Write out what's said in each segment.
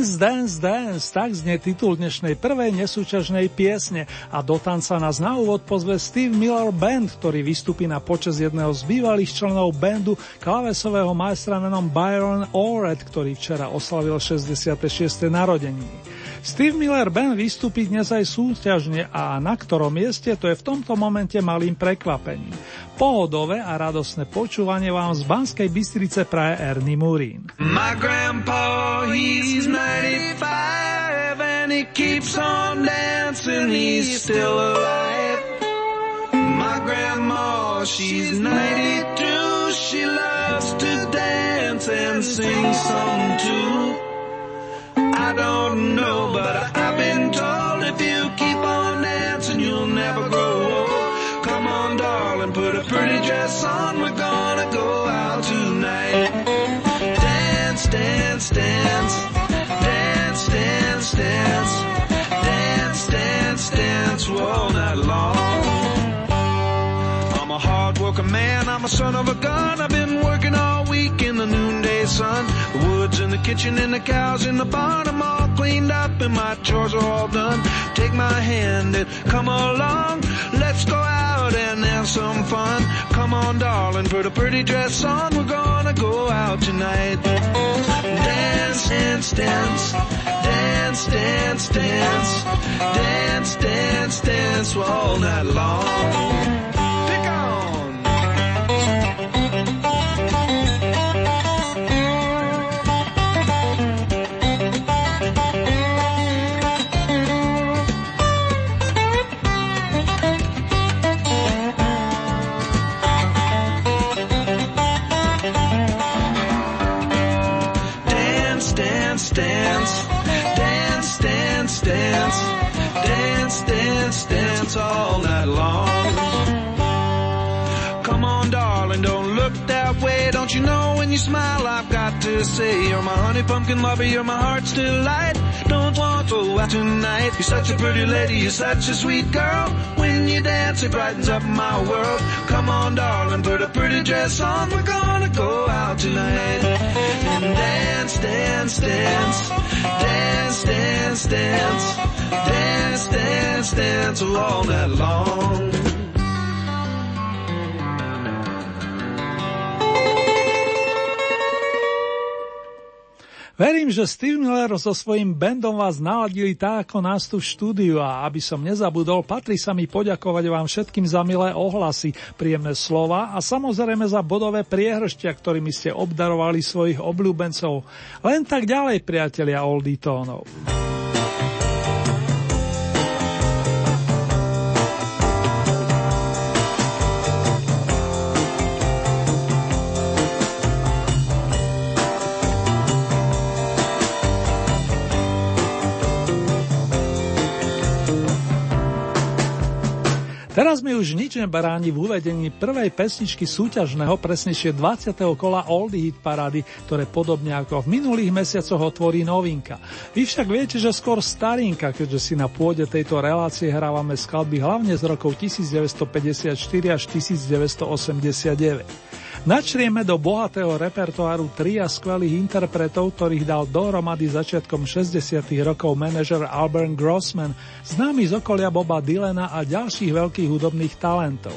Dance, dance, dance, tak znie titul dnešnej prvej nesúťažnej piesne a do tanca nás na úvod pozve Steve Miller Band, ktorý vystupí na počas jedného z bývalých členov bandu klavesového majstra menom Byron Allred, ktorý včera oslavil 66. narodeniny. Steve Miller Band vystúpi dnes aj súťažne a na ktorom mieste to je v tomto momente malým prekvapením. Pohodové a radosné počúvanie vám z Banskej Bystrice praje Ernie Murín. My grandpa, he's 95 and he keeps on dancing, he's still alive. My grandma, she's 92, she loves to dance and sing some too. I don't know, but I've been told if you keep on dancing, you'll never grow old. Come on, darling, put a pretty dress on. We're gonna go out tonight. Dance, dance, dance. I'm a son of a gun. I've been working all week in the noonday sun. The woods and the kitchen and the cows in the barn. I'm all cleaned up and my chores are all done. Take my hand and come along. Let's go out and have some fun. Come on, darling, put a pretty dress on. We're gonna go out tonight. Dance, dance, dance. Dance, dance, dance. Dance, dance, dance all night long. That way. Don't you know when you smile, I've got to say, you're my honey pumpkin lover, you're my heart's delight. Don't want to out tonight. You're such a pretty lady, you're such a sweet girl. When you dance, it brightens up my world. Come on, darling, put a pretty dress on. We're gonna go out tonight and dance, dance, dance, dance, dance, dance, dance, dance, dance all night long. Verím, že Steve Miller so svojím bandom vás naladili tak ako nás tu v štúdiu a aby som nezabudol, patrí sa mi poďakovať vám všetkým za milé ohlasy, príjemné slova a samozrejme za bodové priehrštia, ktorými ste obdarovali svojich obľúbencov. Len tak ďalej, priatelia Oldie Tónov. Teraz mi už nič nebráni v uvedení prvej pesničky súťažného, presnejšie 20. kola Oldie Hit Parady, ktoré podobne ako v minulých mesiacoch otvorí novinka. Vy však viete, že skôr starinka, keďže si na pôde tejto relácie hrávame skladby hlavne z rokov 1954 až 1989. Načrieme do bohatého repertoáru tria skvelých interpretov, ktorých dal dohromady začiatkom 60. rokov manažer Albert Grossman, známy z okolia Boba Dylana a ďalších veľkých hudobných talentov.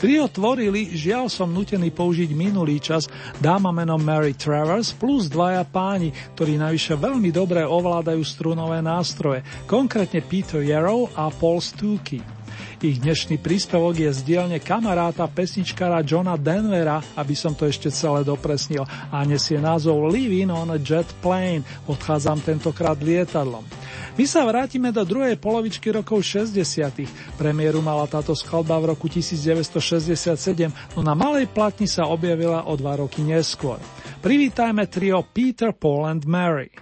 Trio tvorili, žiaľ som nutený použiť minulý čas, dáma menom Mary Travers plus dvaja páni, ktorí navyše veľmi dobre ovládajú strunové nástroje, konkrétne Peter Yarrow a Paul Stuckey. Ich dnešný príspevok je z dielne kamaráta pesničkára Johna Denvera, aby som to ešte celé dopresnil, a nesie názov Living on a Jet Plane, odchádzam tentokrát lietadlom. My sa vrátime do druhej polovičky rokov 60. Premiéru mala táto skladba v roku 1967, no na malej platni sa objavila o dva roky neskôr. Privítajme trio Peter, Paul and Mary.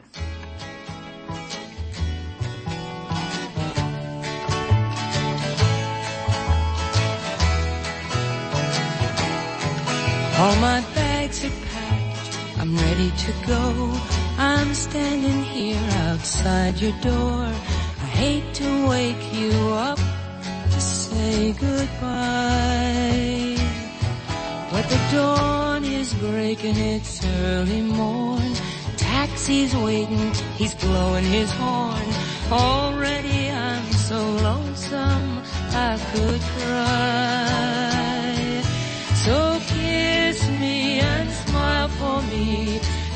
All my bags are packed, I'm ready to go. I'm standing here outside your door. I hate to wake you up to say goodbye. But the dawn is breaking, it's early morn. Taxi's waiting, he's blowing his horn. Already I'm so lonesome I could cry.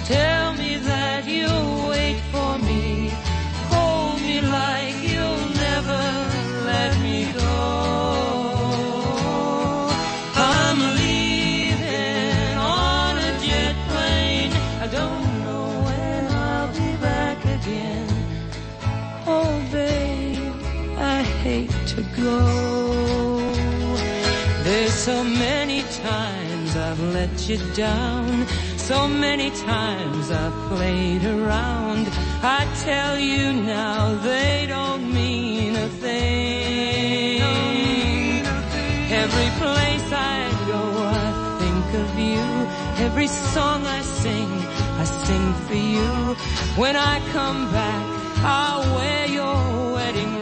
Tell me that you'll wait for me. Hold me like you'll never let me go. I'm leaving on a jet plane. I don't know when I'll be back again. Oh, babe, I hate to go. There's so many times I've let you down. So many times I've played around. I tell you now they don't mean a thing. Every place I go I think of you. Every song I sing, I sing for you. When I come back, I'll wear your wedding ring.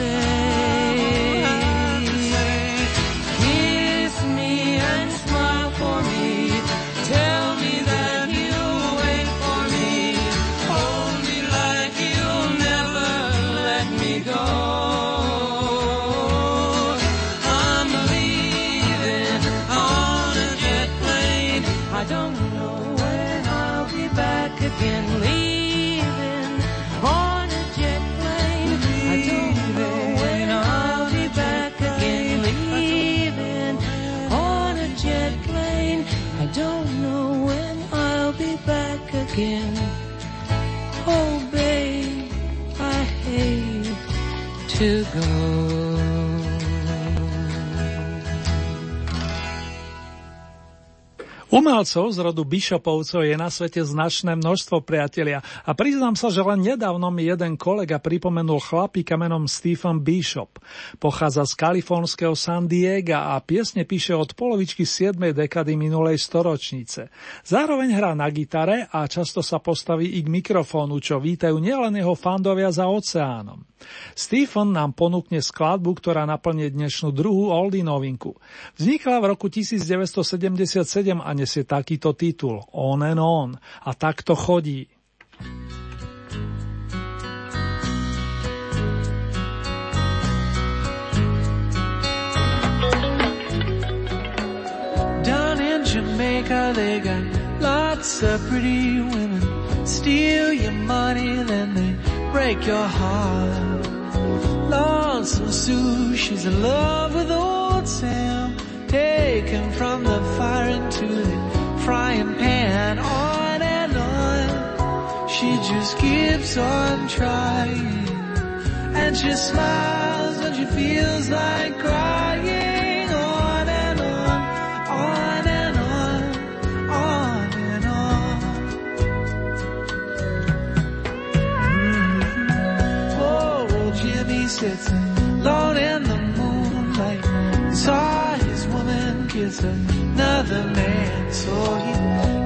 say. Again. Oh, babe, I hate to go. Umelcov z rodu Bishopovcov je na svete značné množstvo priatelia a priznám sa, že len nedávno mi jeden kolega pripomenul chlapíka menom Stephen Bishop. Pochádza z kalifornského San Diego a piesne píše od polovičky 7. dekady minulej storočnice. Zároveň hrá na gitare a často sa postaví i k mikrofónu, čo vítajú nielen jeho fandovia za oceánom. Stephen nám ponúkne skladbu, ktorá naplne dnešnú druhú oldie novinku. Vznikla v roku 1977 a nesie takýto titul On and On a takto chodí. Down in Jamaica, they got lots of pretty women. Steal your money, then they break your heart. Lonesome Sue, she's in love with old Sam. Taken from the fire into the frying pan. On and on, she just keeps on trying. And she smiles when she feels like crying. Sits alone in the moonlight. Saw his woman kiss another man, so he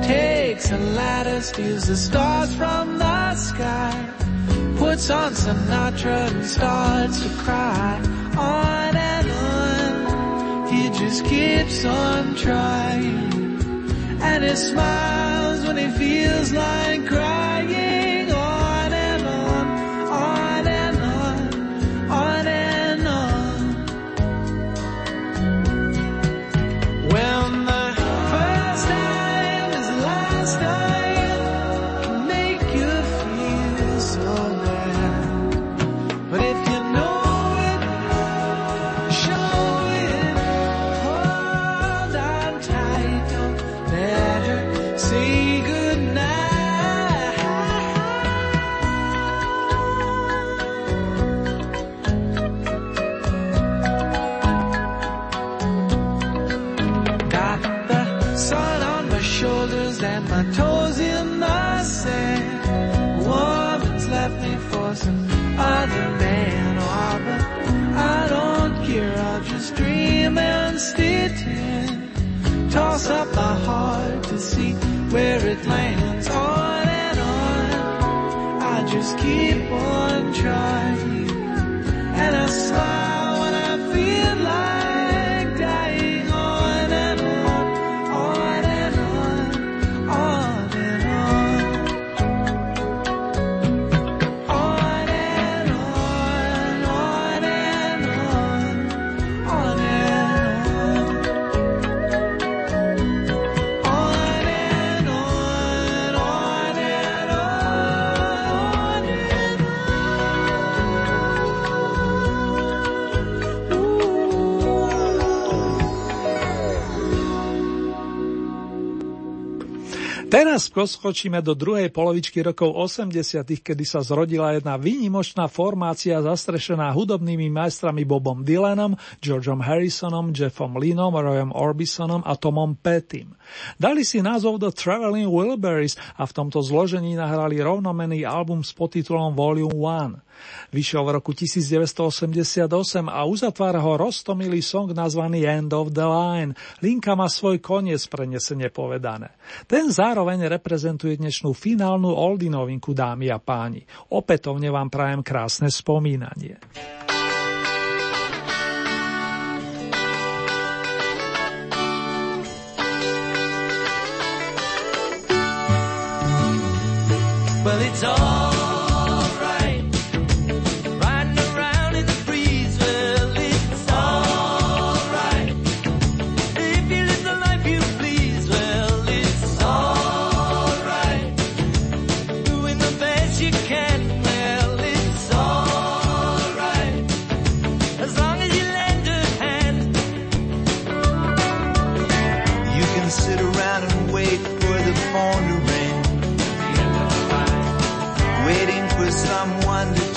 takes a ladder, steals the stars from the sky, puts on Sinatra and starts to cry. On and on, he just keeps on trying. And he smiles when he feels like crying. Me some other man. Oh, but I don't care. I'll just dream and stay tin. Toss up my heart to see where it lands. On and on. I just keep on trying. And I smile Teraz poskočíme do druhej polovičky rokov 80., kedy sa zrodila jedna výnimočná formácia zastrešená hudobnými majstrami Bobom Dylanom, Georgeom Harrisonom, Jeffom Linom, Royom Orbisonom a Tomom Pettym. Dali si názov The Traveling Wilburys a v tomto zložení nahrali rovnomený album s podtitulom Volume 1. Vyšiel v roku 1988 a uzatvára ho roztomilý song nazvaný End of the Line. Linka má svoj koniec prenesene povedané. Ten zároveň reprezentuje dnešnú finálnu oldy novinku, dámy a páni. Opätovne vám prajem krásne spomínanie.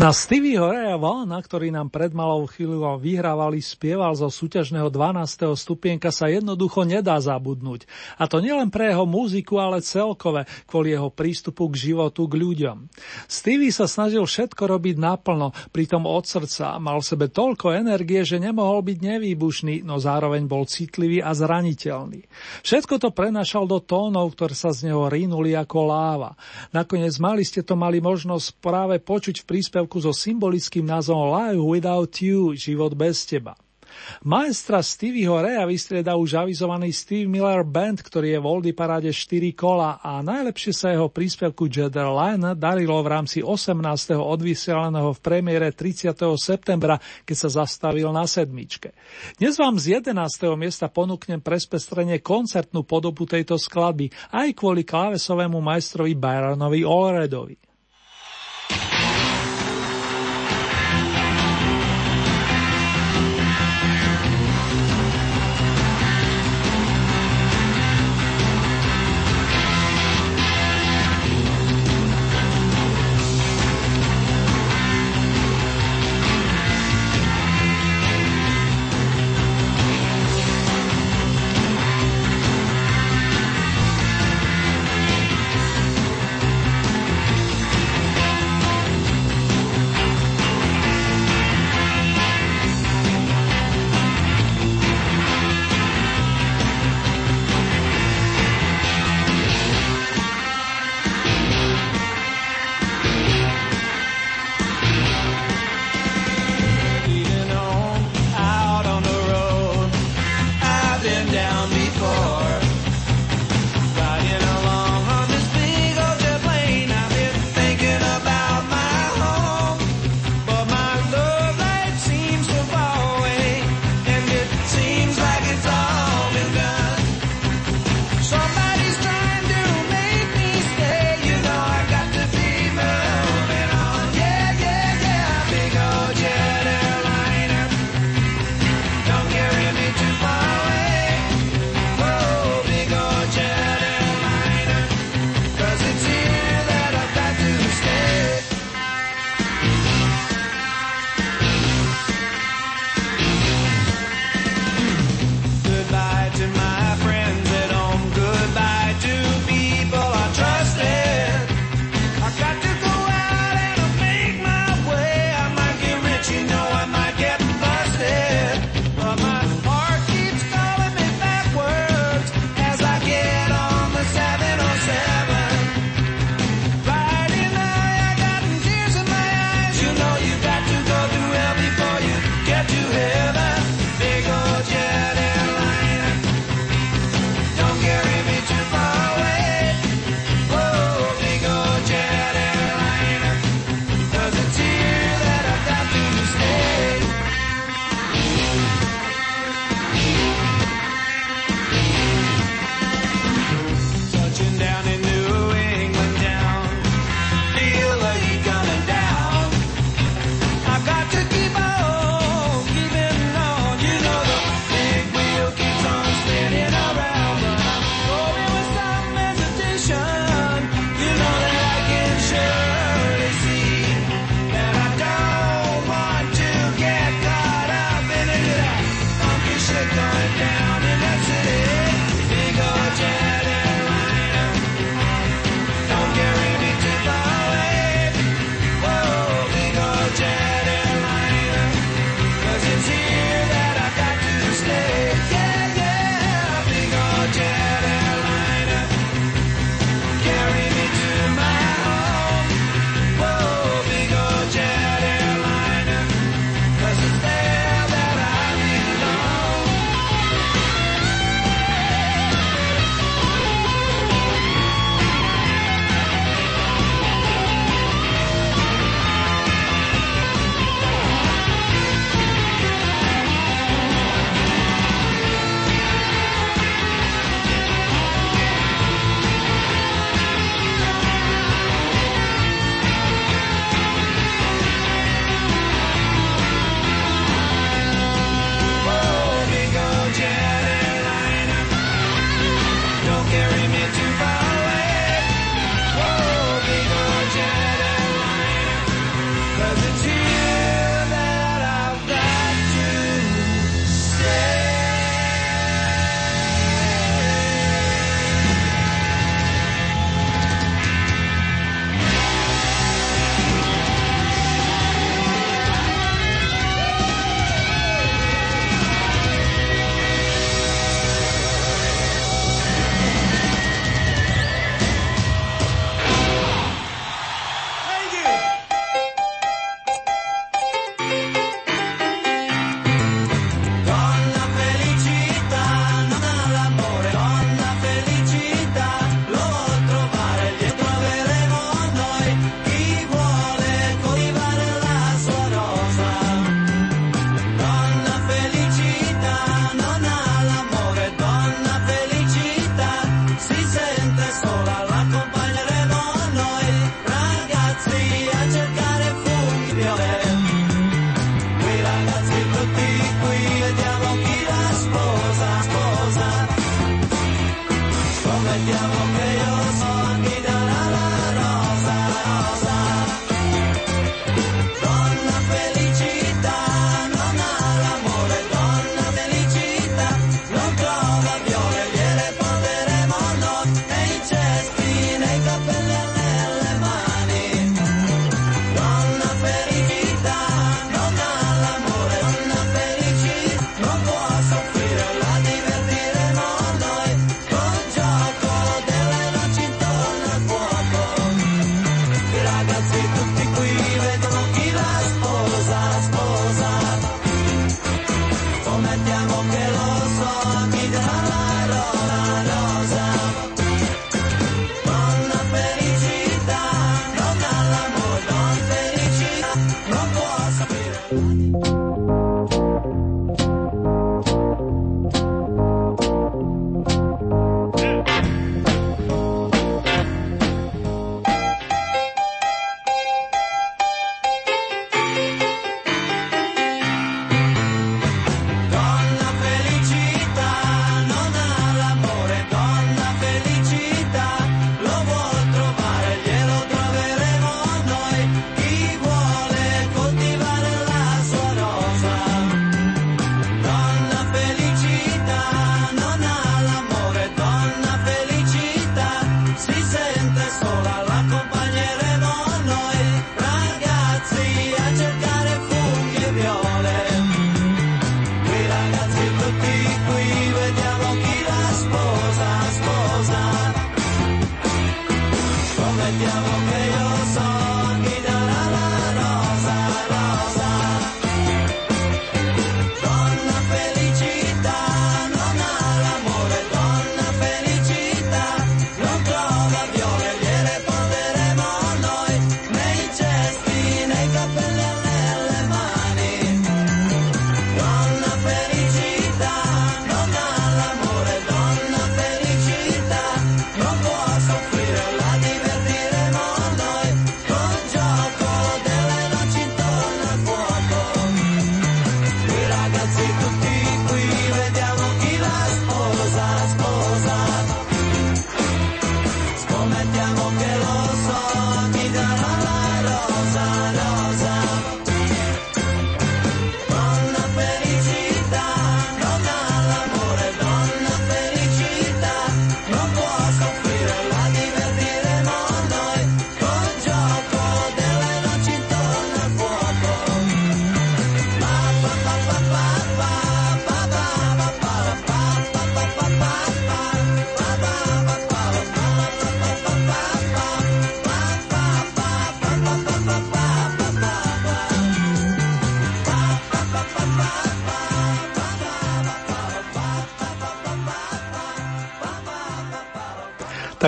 Na Stevieho Raya Vana, ktorý nám pred malou chvíľou vyhrávali, spieval zo súťažného 12. stupienka sa jednoducho nedá zabudnúť. A to nielen pre jeho muziku, ale celkové, kvôli jeho prístupu k životu, k ľuďom. Stevie sa snažil všetko robiť naplno, pritom od srdca, mal v sebe toľko energie, že nemohol byť nevýbušný, no zároveň bol citlivý a zraniteľný. Všetko to prenašal do tónov, ktoré sa z neho rínuli ako láva. Nakoniec mali ste to mali možnosť práve počuť v príspevku so symbolickým názvom Life Without You, život bez teba. Maestra Stevieho Rea vystrieda už avizovaný Steve Miller Band, ktorý je v Oldy paráde 4 kola a najlepšie sa jeho príspevku Jedder Line darilo v rámci 18. odvysielaného v premiére 30. septembra, keď sa zastavil na sedmičke. Dnes vám z 11. miesta ponúknem prespestrenie koncertnú podobu tejto skladby aj kvôli klávesovému majstrovi Byronovi Allredovi.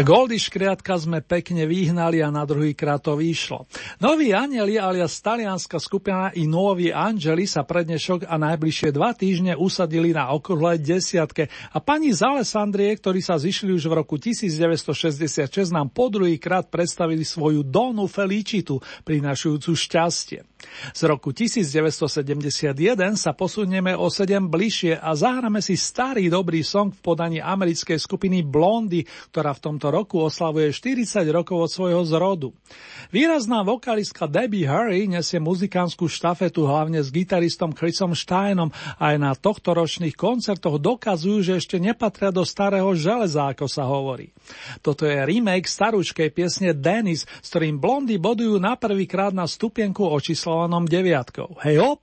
Tak Oldy škriatka sme pekne vyhnali a na druhý krát to vyšlo. Noví anieli alias talianská skupina i Noví Angeli sa prednešok a najbližšie dva týždne usadili na okrúhlej desiatke a pani z Alessandrie, ktorí sa zišli už v roku 1966, nám po druhý krát predstavili svoju Donu Felicitu, prinašujúcu šťastie. Z roku 1971 sa posunieme o 7 bližšie a zahráme si starý dobrý song v podaní americkej skupiny Blondy, ktorá v tomto roku oslavuje 40 rokov od svojho zrodu. Výrazná vokalistka Debbie Harry nesie muzikánsku štafetu hlavne s gitaristom Chrisom Steinom a aj na tohto ročných koncertoch dokazujú, že ešte nepatria do starého železa, ako sa hovorí. Toto je remake starúčkej piesne Dennis, s ktorým Blondy bodujú na prvýkrát na stupienku očíslovanom deviatkou. Hej op!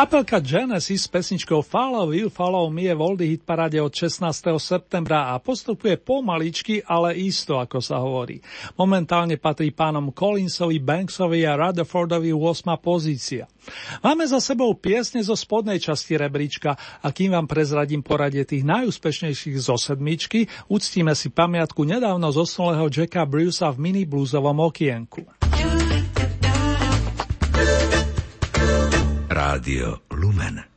Kapelka Genesis s pesničkou Follow You, Follow Me je v Hit parade od 16. septembra a postupuje pomaličky, ale isto, ako sa hovorí. Momentálne patrí pánom Collinsovi, Banksovi a Rutherfordovi 8. pozícia. Máme za sebou piesne zo spodnej časti rebríčka a kým vám prezradím poradie tých najúspešnejších zo sedmičky, uctíme si pamiatku nedávno zosnulého Jacka Brucea v mini bluesovom okienku. Rádio Lumen.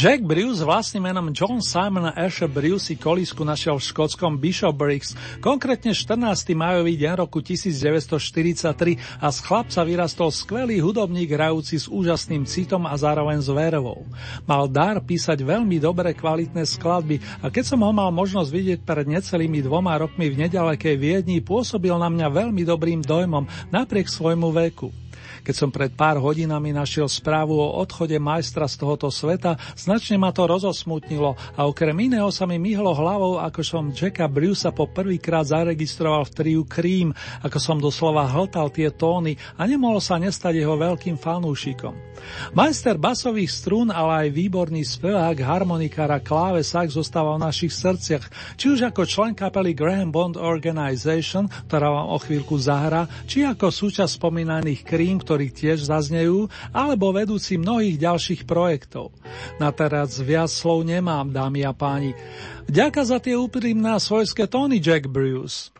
Jack Bruce vlastným menom John Simon Asher Bruce si kolísku našiel v škótskom Bishopriggs, konkrétne 14. majový deň roku 1943 a z chlapca vyrastol skvelý hudobník hrajúci s úžasným citom a zároveň s vervou. Mal dar písať veľmi dobré kvalitné skladby a keď som ho mal možnosť vidieť pred necelými dvoma rokmi v nedalekej Viedni, pôsobil na mňa veľmi dobrým dojmom napriek svojmu veku. Keď som pred pár hodinami našiel správu o odchode majstra z tohoto sveta, značne ma to rozosmutnilo a okrem iného sa mi myhlo hlavou, ako som Jacka Brucea po prvýkrát zaregistroval v triu Cream, ako som doslova hltal tie tóny a nemohol sa nestať jeho veľkým fanúšikom. Majster basových strún, ale aj výborný spevák, harmonikár a klávesák zostáva v našich srdciach, či už ako člen kapely Graham Bond Organization, ktorá vám o chvíľku zahra, či ako súčasť spomínaných Cream, ktorí tiež zaznejú, alebo vedúci mnohých ďalších projektov. Na teraz viac slov nemám, dámy a páni. Ďaká za tie úprimné svojské tóny, Jack Bruce.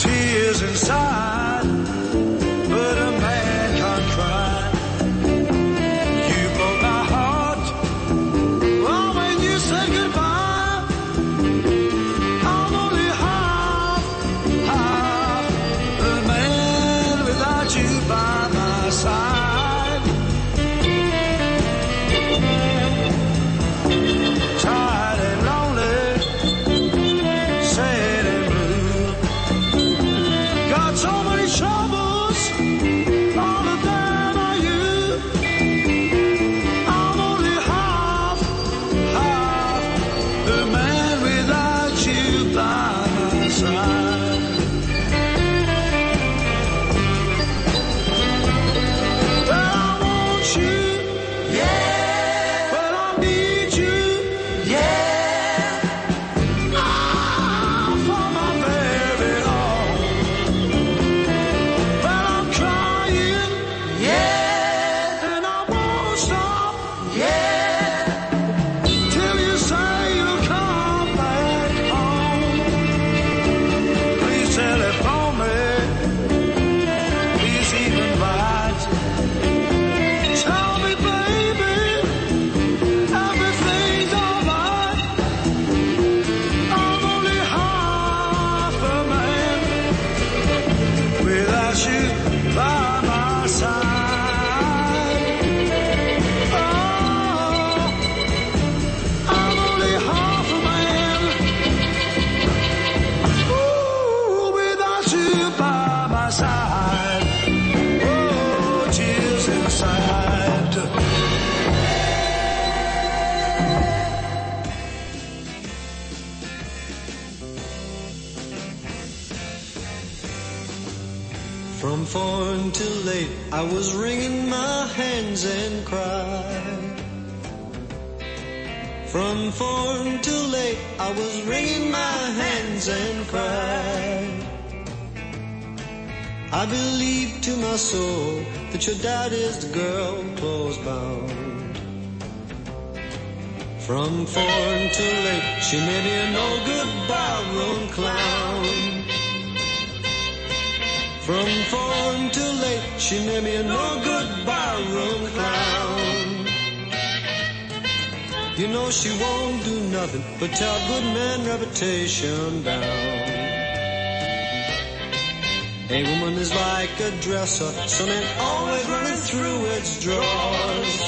Tears inside reputation down. A woman is like a dresser, something always running through its drawers.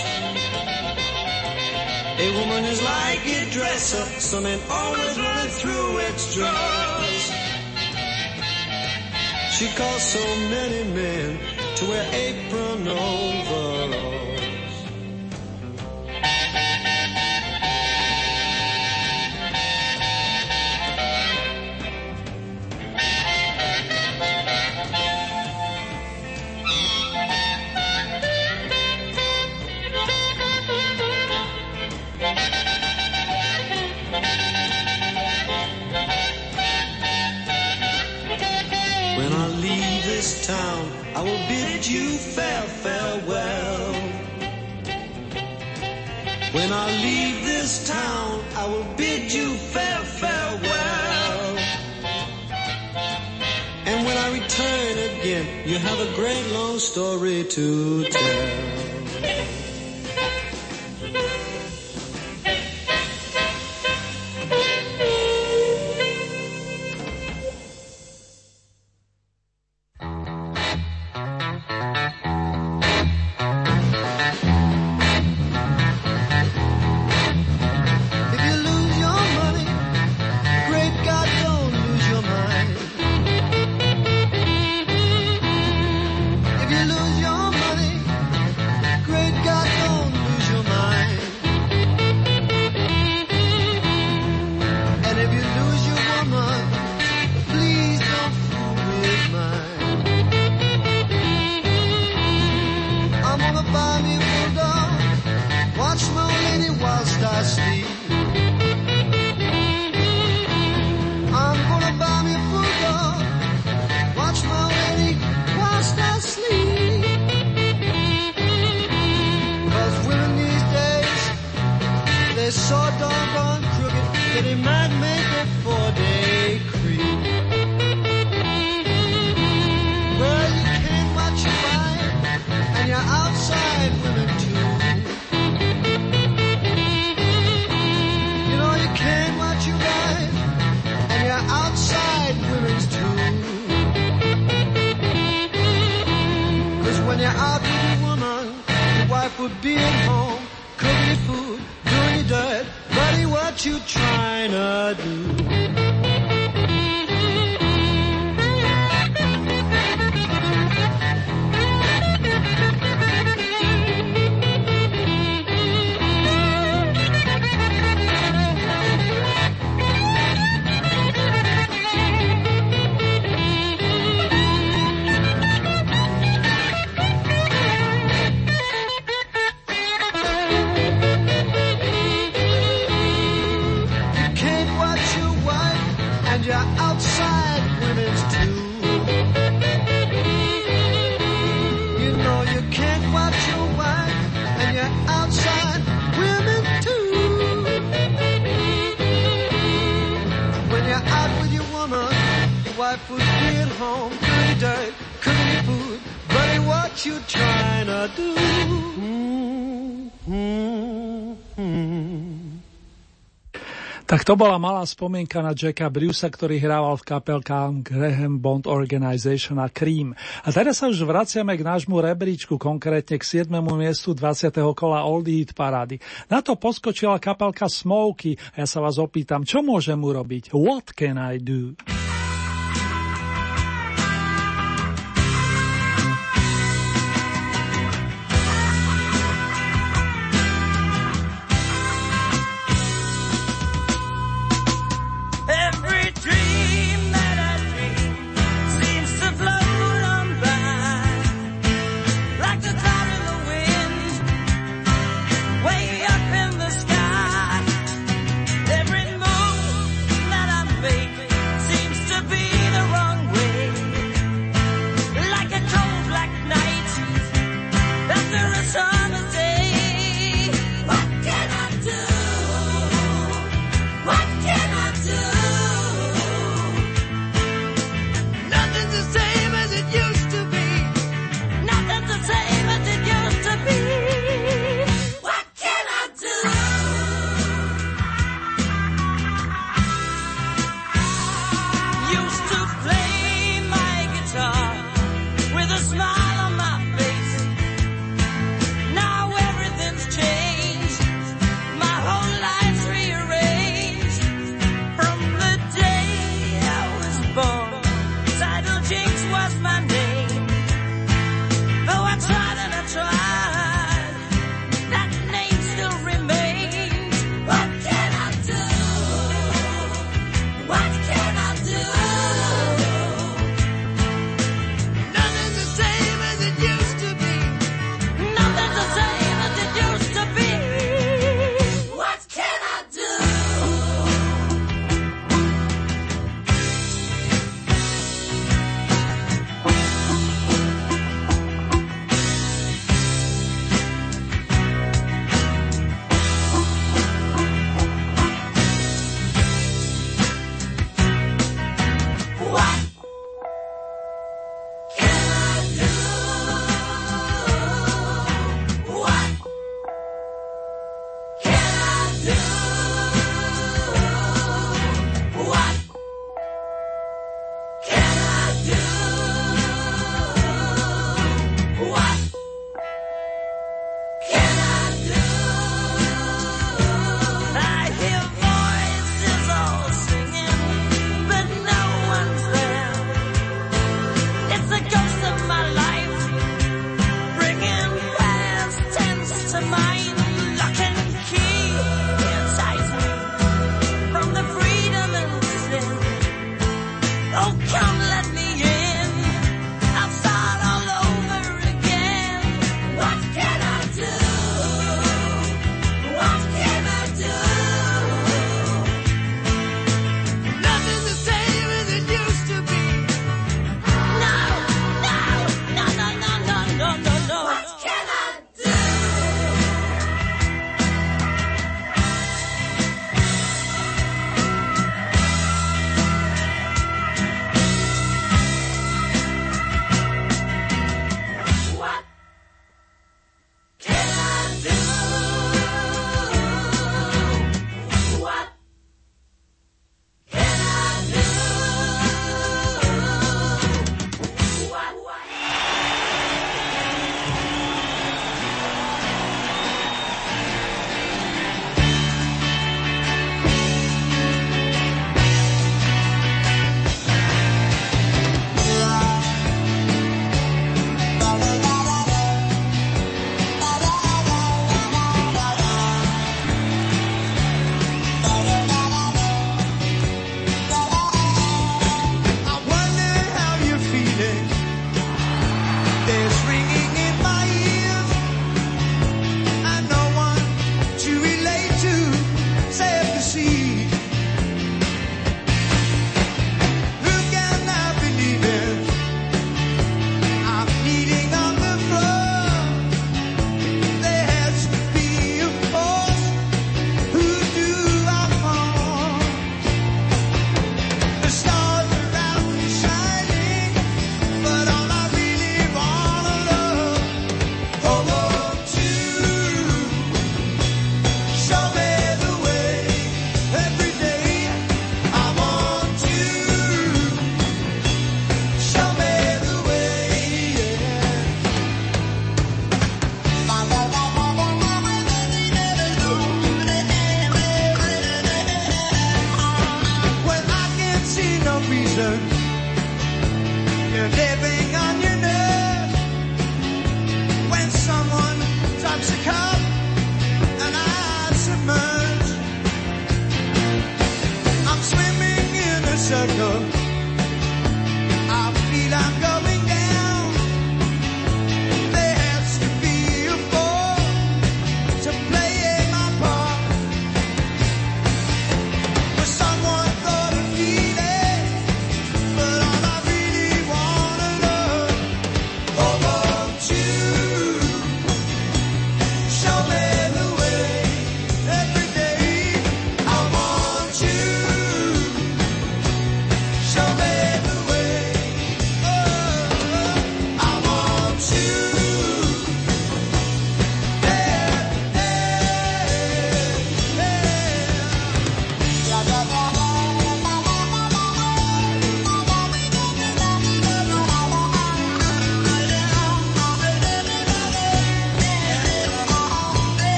A woman is like a dresser, something always running through its drawers. She calls so many men to wear apron over. you fair farewell. When I leave this town, I will bid you fair farewell. And when I return again, you have a great long story to tell. you can't watch your wife and outside women too. When you're out with your woman, wife would be at home, cooking your food, what you trying to do? Mm-hmm. Tak to bola malá spomienka na Jacka Bruce, ktorý hrával v kapelkách Graham Bond Organization a Cream. A teraz sa už vraciame k nášmu rebríčku, konkrétne k 7. miestu 20. kola Old Heat parády. Na to poskočila kapelka Smokey a ja sa vás opýtam, čo môžem urobiť? What can I do?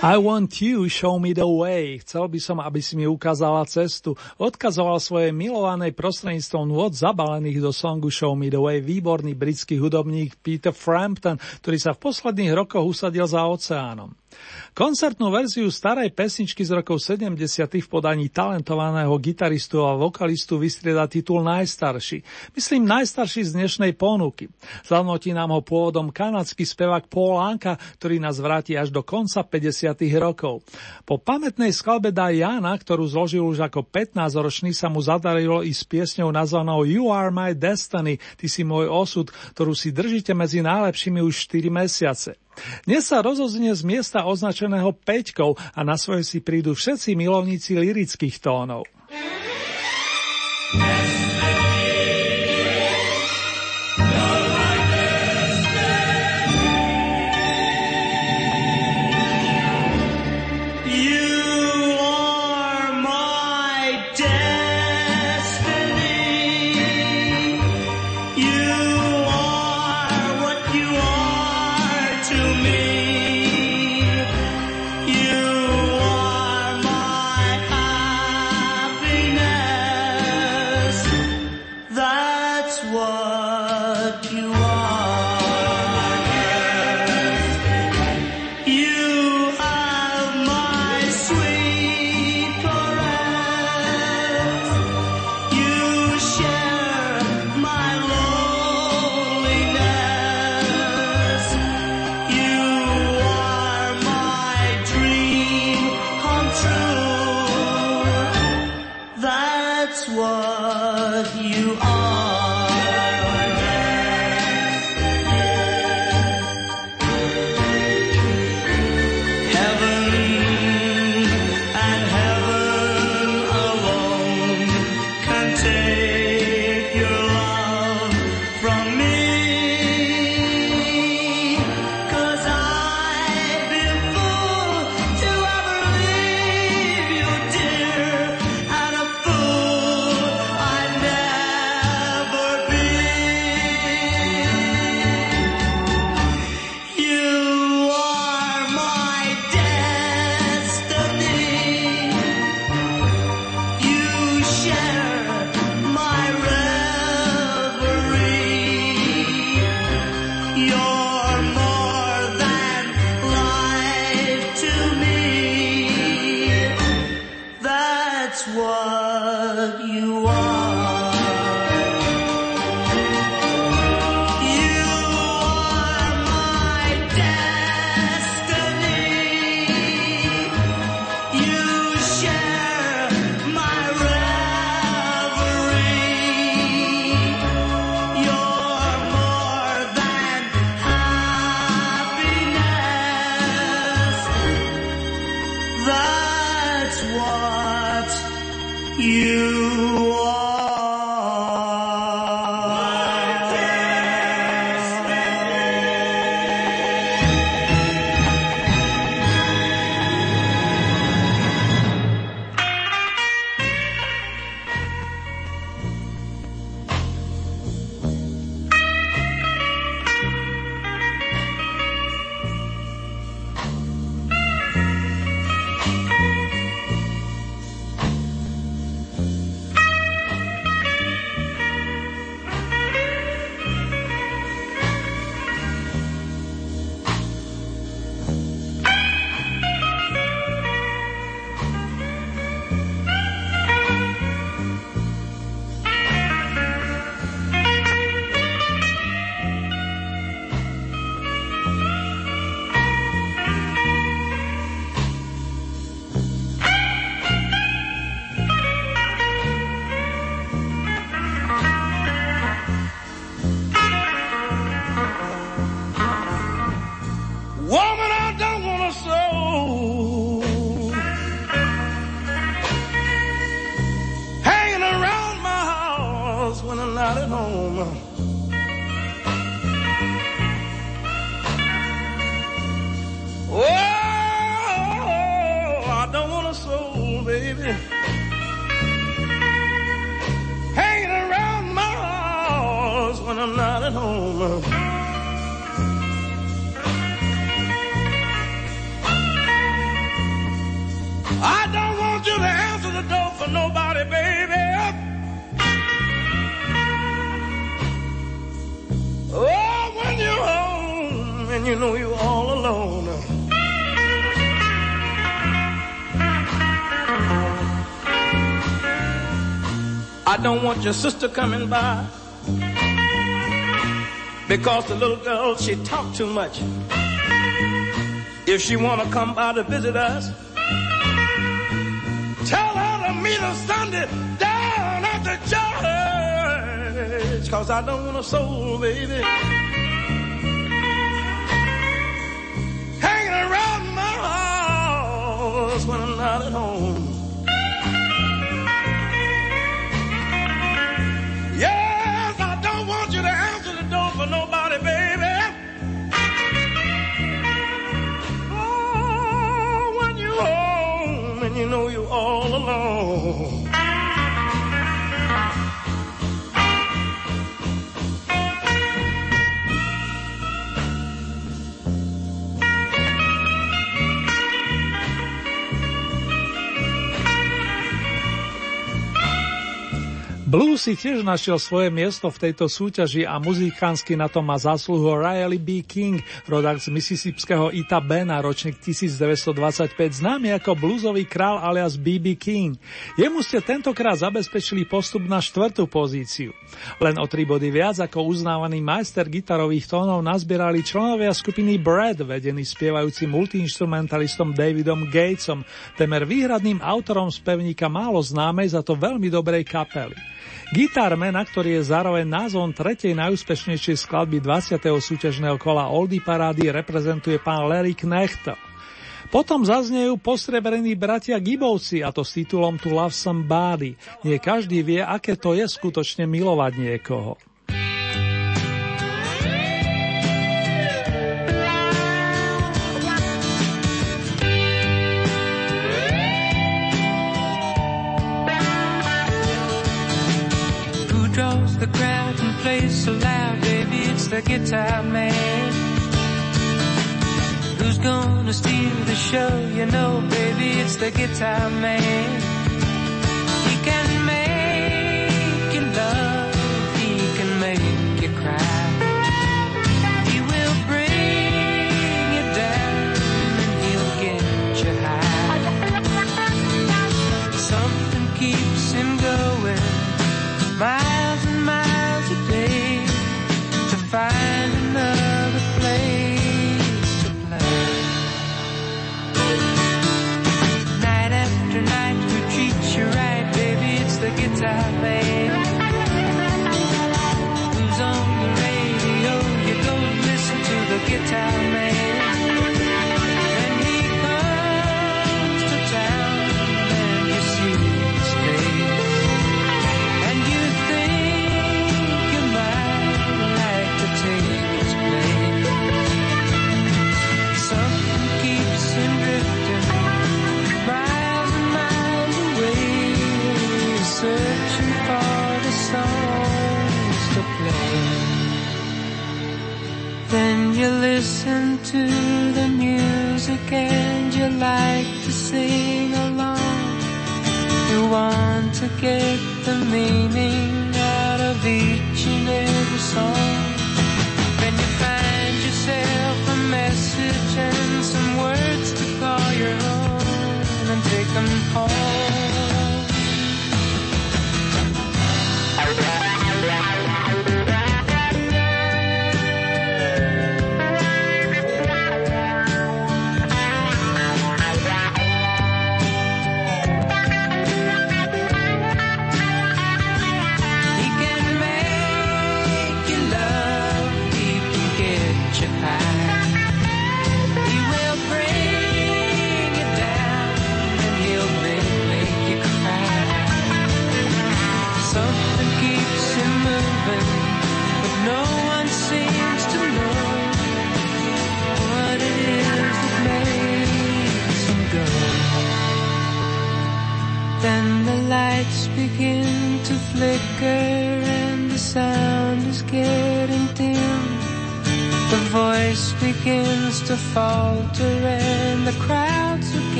I want you, show me the way. Chcel by som, aby si mi ukázala cestu. Odkazoval svoje milovanej prostredníctvom nôd zabalených do songu Show me the way výborný britský hudobník Peter Frampton, ktorý sa v posledných rokoch usadil za oceánom. Koncertnú verziu starej pesničky z rokov 70. v podaní talentovaného gitaristu a vokalistu vystrieda titul Najstarší. Myslím najstarší z dnešnej ponuky. Zanočí nám ho pôvodom kanadský spevák Paul Anka, ktorý nás vráti až do konca 50. rokov. Po pamätnej skladbe Diana, ktorú zložil už ako 15-ročný, sa mu zadarilo i s piesňou nazvanou You are my destiny, ty si môj osud, ktorú si držíte medzi najlepšími už 4 mesiace. Dnes sa rozoznie z miesta označeného Peťkou a na svoje si prídu všetci milovníci lirických tónov. not I your sister coming by because the little girl, she talk too much. If she wanna come by to visit us, tell her to meet us Sunday down at the church. Cause I don't want a soul, baby. Hanging around my house when I'm not at home. All alone. Blues si tiež našiel svoje miesto v tejto súťaži a muzikánsky na to má zásluhu Riley B. King, rodák z Mississipského Ita Bena, ročník 1925, známy ako bluesový král alias B.B. King. Jemu ste tentokrát zabezpečili postup na štvrtú pozíciu. Len o tri body viac ako uznávaný majster gitarových tónov nazbierali členovia skupiny Brad, vedený spievajúcim multiinstrumentalistom Davidom Gatesom, temer výhradným autorom spevníka málo známej za to veľmi dobrej kapely. Gitarmena, ktorý je zároveň názvom tretej najúspešnejšej skladby 20. súťažného kola Oldie Parády, reprezentuje pán Larry Knecht. Potom zaznejú postreberení bratia Gibovci, a to s titulom To Love Somebody. Nie každý vie, aké to je skutočne milovať niekoho. The crowd and plays so loud, baby? It's the guitar man. Who's gonna steal the show? You know, baby, it's the guitar man.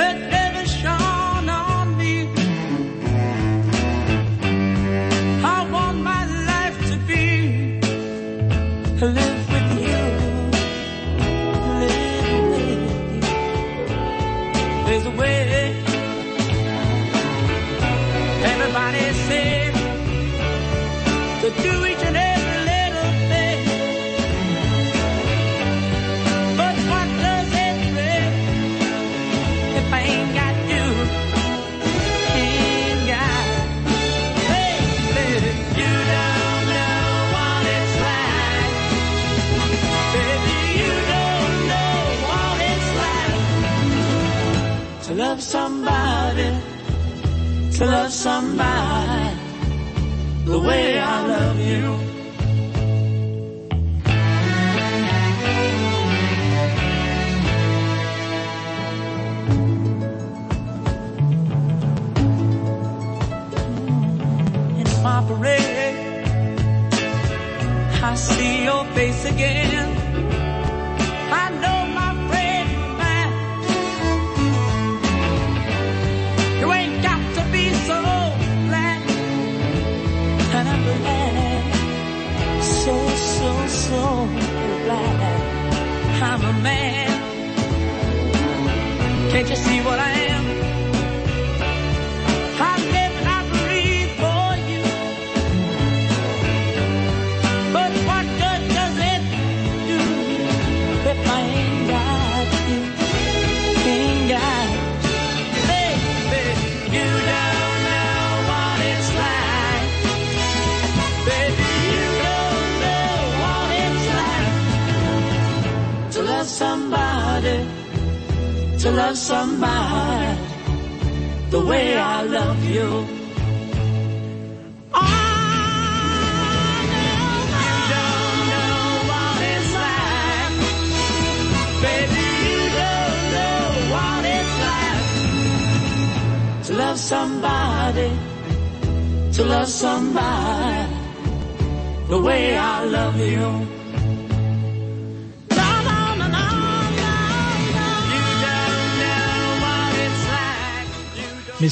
Let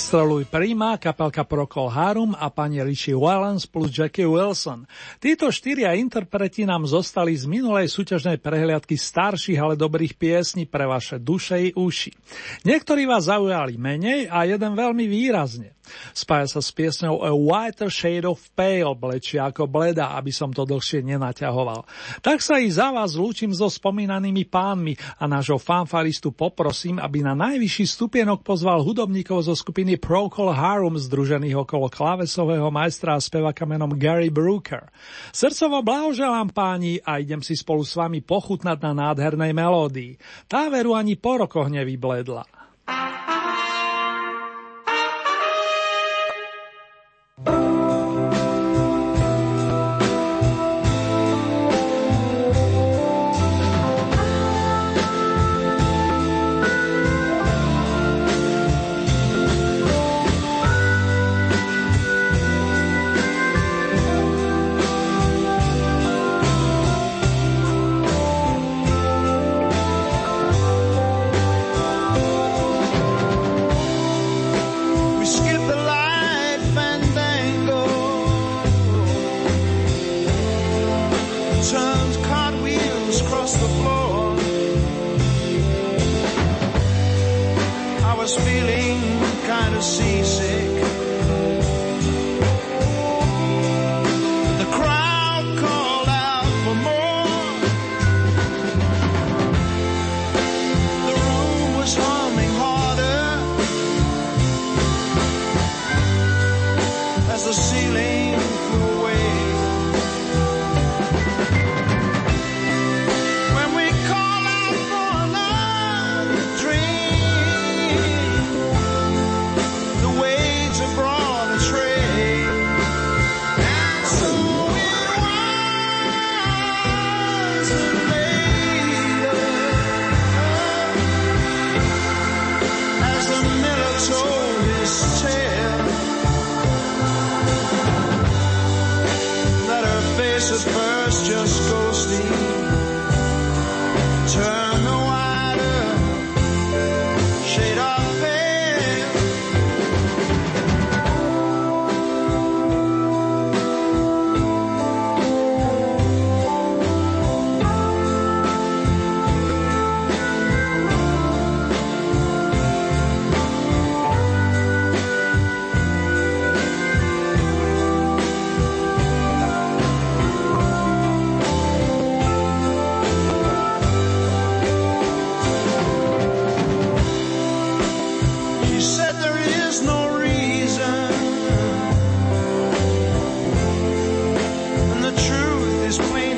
Ostreluj Prima, kapelka Procol Harum a pani Richie Wallens plus Jackie Wilson. Títo štyria interpreti nám zostali z minulej súťažnej prehliadky starších, ale dobrých piesní pre vaše duše i uši. Niektorí vás zaujali menej a jeden veľmi výrazne. Spája sa s piesňou A Whiter Shade of Pale, blečia ako bleda, aby som to dlhšie nenaťahoval. Tak sa i za vás zlúčim so spomínanými pánmi a nášho fanfaristu poprosím, aby na najvyšší stupienok pozval hudobníkov zo skupiny Procol Harum združených okolo klavesového majstra a spevaka menom Gary Brooker. Srdcovo blahoželám páni a idem si spolu s vami pochutnať na nádhernej melódii. Tá veru ani po rokoch nevybledla.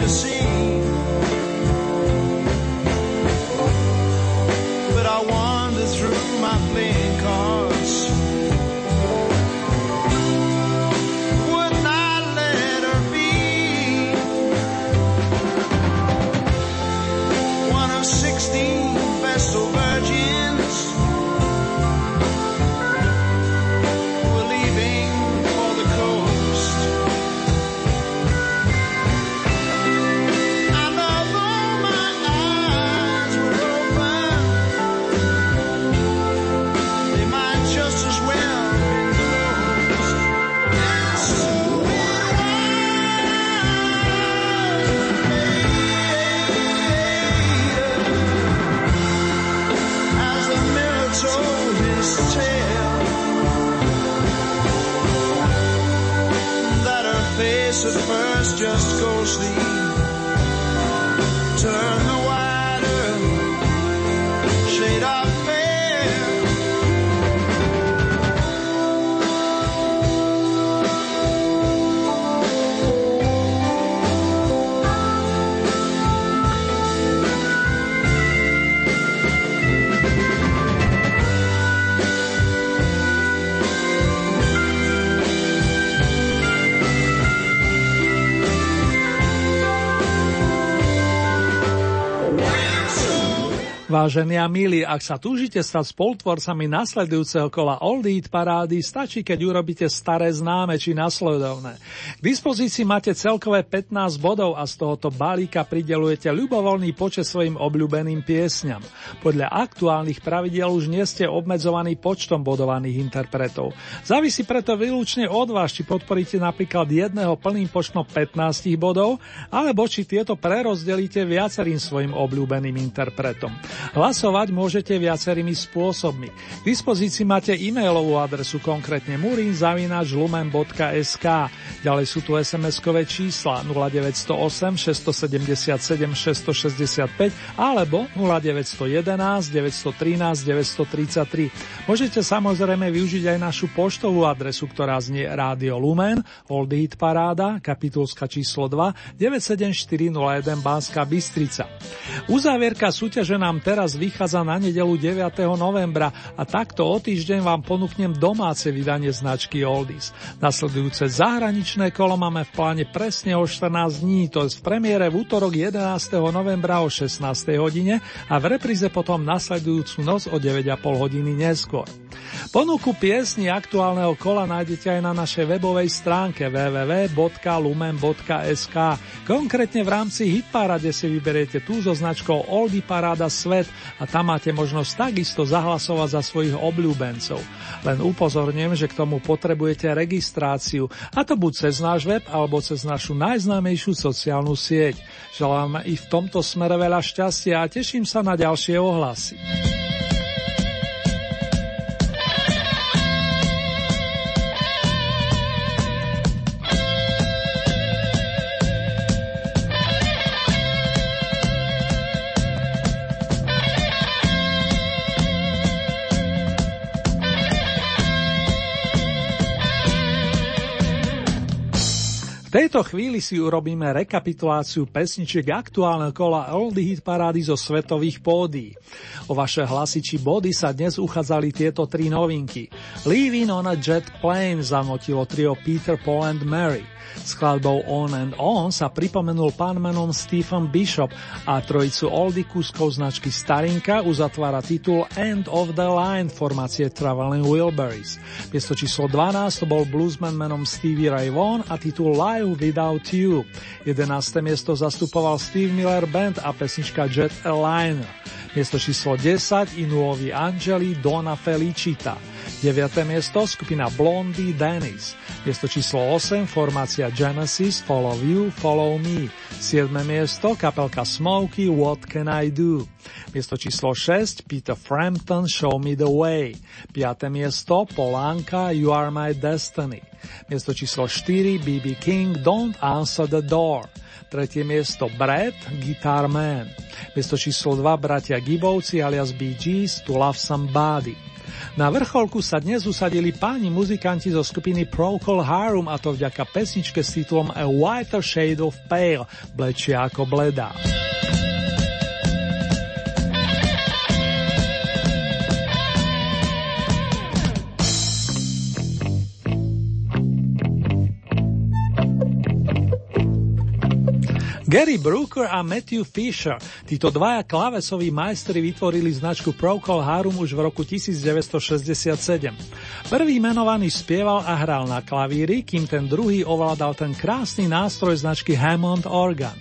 To see. Vážení a milí, ak sa túžite stať spolutvorcami nasledujúceho kola Old Eat parády, stačí, keď urobíte staré známe či nasledovné. K dispozícii máte celkové 15 bodov a z tohoto balíka pridelujete ľubovoľný počet svojim obľúbeným piesňam. Podľa aktuálnych pravidiel už nie ste obmedzovaní počtom bodovaných interpretov. Závisí preto výlučne od vás, či podporíte napríklad jedného plným počtom 15 bodov, alebo či tieto prerozdelíte viacerým svojim obľúbeným interpretom. Hlasovať môžete viacerými spôsobmi. K dispozícii máte e-mailovú adresu, konkrétne murinzavinačlumen.sk. Ďalej sú tu SMS-kové čísla 0908 677 665 alebo 0911 913 933. Môžete samozrejme využiť aj našu poštovú adresu, ktorá znie Rádio Lumen, Old Hit Paráda, kapitulska číslo 2, 97401 Banská Bystrica. Uzávierka súťaže nám teraz vychádza na nedelu 9. novembra a takto o týždeň vám ponúknem domáce vydanie značky Oldies. Nasledujúce zahraničné kolo máme v pláne presne o 14 dní, to je v premiére v útorok 11. novembra o 16. hodine a v repríze potom nasledujúcu noc o 9,5 hodiny neskôr. Ponuku piesni aktuálneho kola nájdete aj na našej webovej stránke www.lumen.sk. Konkrétne v rámci Hitparade si vyberiete tú so značkou Oldie Paráda Svet a tam máte možnosť takisto zahlasovať za svojich obľúbencov. Len upozorňujem, že k tomu potrebujete registráciu, a to buď cez náš web alebo cez našu najznámejšiu sociálnu sieť. Želám i v tomto smere veľa šťastia a teším sa na ďalšie ohlasy. Tejto chvíli si urobíme rekapituláciu pesničiek aktuálneho kola Oldie Hit parády zo svetových pódií. O vaše hlasy či body sa dnes uchádzali tieto tri novinky. Leaving on a Jet Plane zanotilo trio Peter, Paul and Mary – Skladbou On and On sa pripomenul pán menom Stephen Bishop a trojicu oldy kuskov značky Starinka uzatvára titul End of the Line formácie Traveling Wilburys. Miesto číslo 12 to bol bluesman menom Stevie Ray Vaughan a titul Live Without You. 11. miesto zastupoval Steve Miller Band a pesnička Jet Aligner. Miesto číslo 10 i Nuovi Angeli Dona Felicita. 9. miesto skupina Blondie Dennis. Miesto číslo 8 formácia Genesis Follow You, Follow Me. 7. miesto kapelka Smokey What Can I Do. Miesto číslo 6 Peter Frampton Show Me The Way. 5. miesto Polanka You Are My Destiny. Miesto číslo 4 BB King Don't Answer the Door. Tretie miesto Brad, Guitar Man. Miesto číslo 2 bratia Gibovci alias Bee Gees, To Love Somebody. Na vrcholku sa dnes usadili páni muzikanti zo skupiny Procol Harum a to vďaka pesničke s titulom A Whiter Shade of Pale, blečia ako bledá. Gary Brooker a Matthew Fisher. Títo dvaja klavesoví majstri vytvorili značku Procol Harum už v roku 1967. Prvý menovaný spieval a hral na klavíri, kým ten druhý ovládal ten krásny nástroj značky Hammond Organ.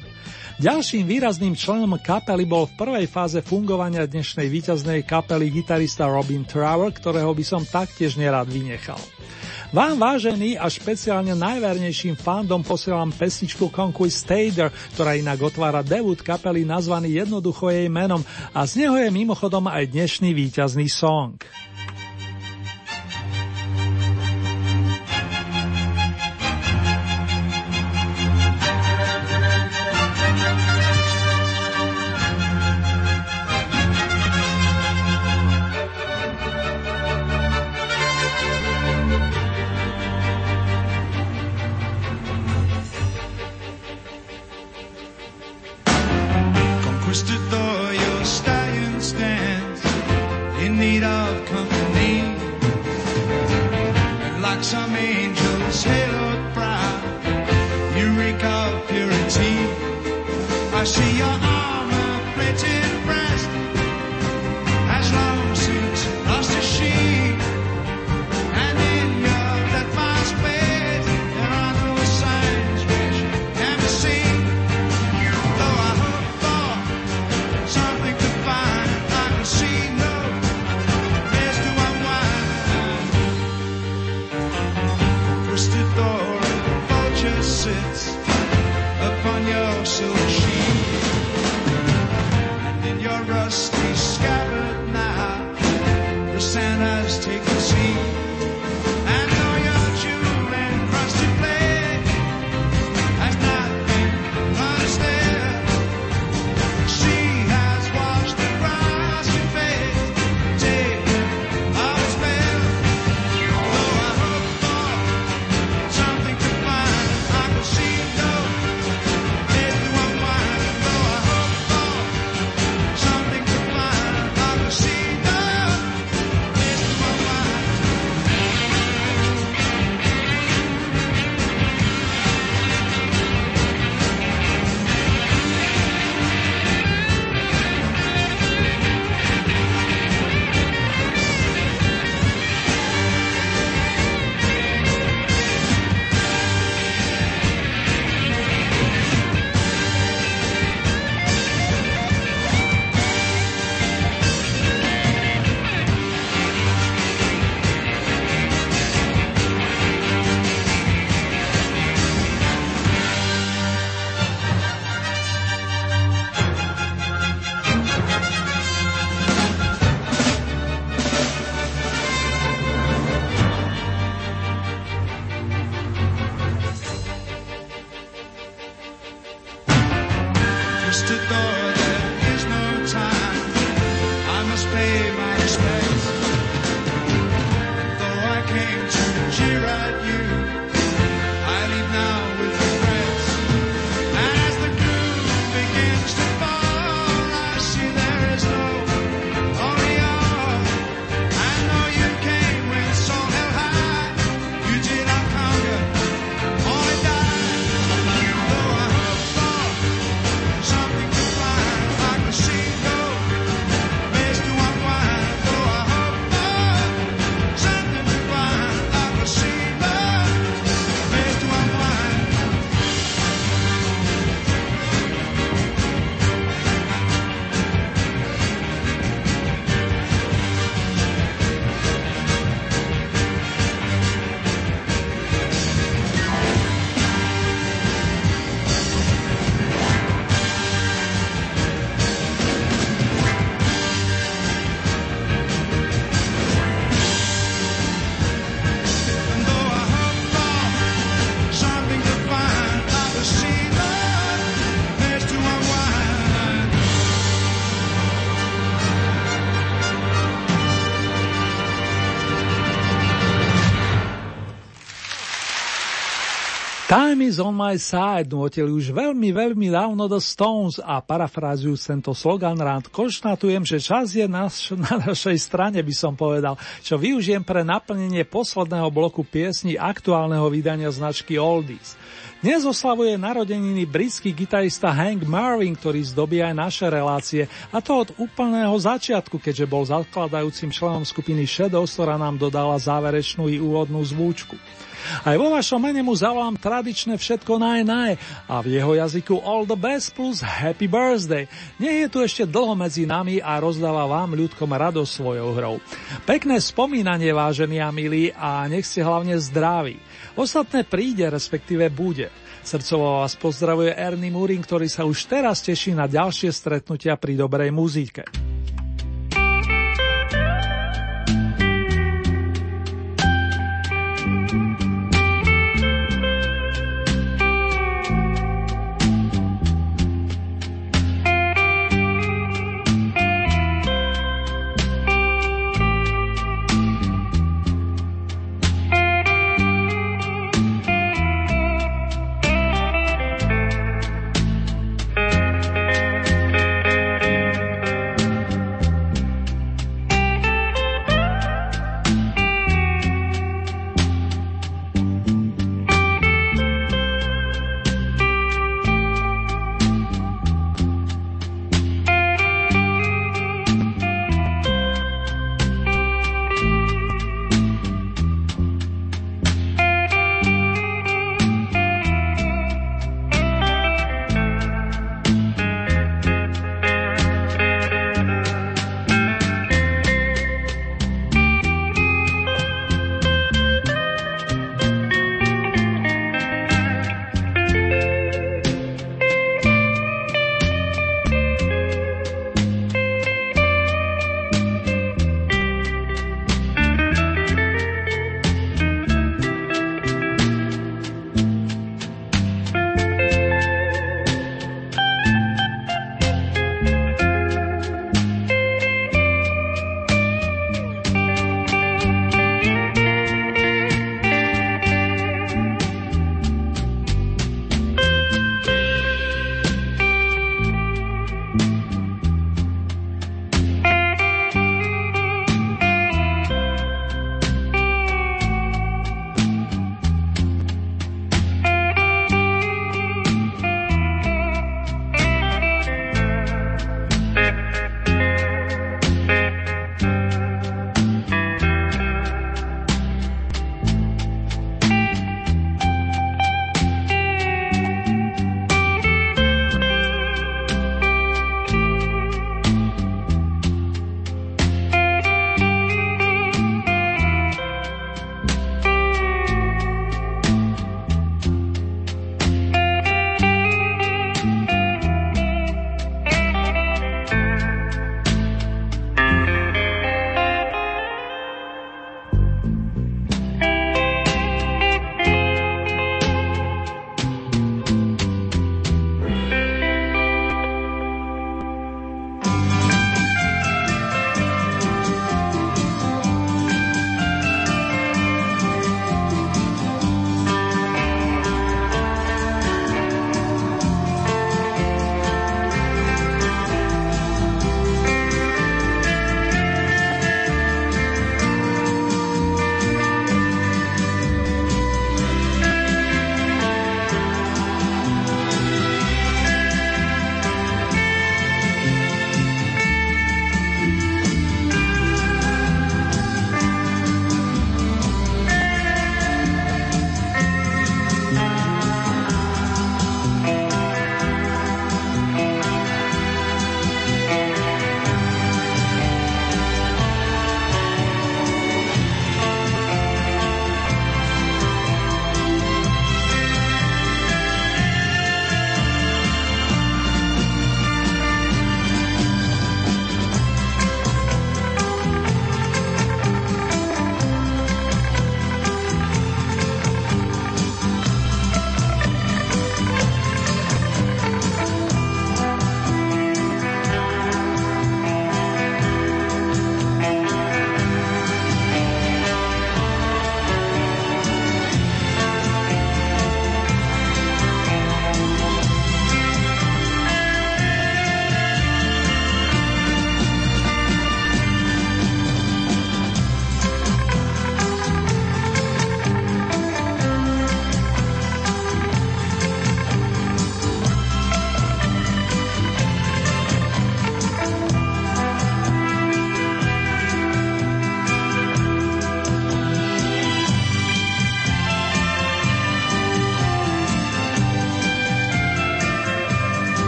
Ďalším výrazným členom kapely bol v prvej fáze fungovania dnešnej víťaznej kapely gitarista Robin Trower, ktorého by som taktiež nerad vynechal. Vám vážený a špeciálne najvernejším fandom posielam pesničku Conquest Stader, ktorá inak otvára debut kapely nazvaný jednoducho jej menom a z neho je mimochodom aj dnešný víťazný song. To cheer Time is on my side nutili už veľmi, veľmi dávno The Stones a parafrázujú tento slogan rád konštatujem, že čas je naš, na našej strane, by som povedal, čo využijem pre naplnenie posledného bloku piesni aktuálneho vydania značky Oldies. Dnes oslavuje narodeniny britský gitarista Hank Marvin, ktorý zdobí aj naše relácie, a to od úplného začiatku, keďže bol zakladajúcim členom skupiny Shadows, ktorá nám dodala záverečnú i úvodnú zvúčku. Aj vo vašom mene mu zavolám tradičné všetko naj naj a v jeho jazyku all the best plus happy birthday. Nech je tu ešte dlho medzi nami a rozdáva vám ľudkom radosť svojou hrou. Pekné spomínanie, vážení a milí, a nech ste hlavne zdraví. Ostatné príde, respektíve bude. Srdcovo vás pozdravuje Ernie Murin, ktorý sa už teraz teší na ďalšie stretnutia pri dobrej muzike.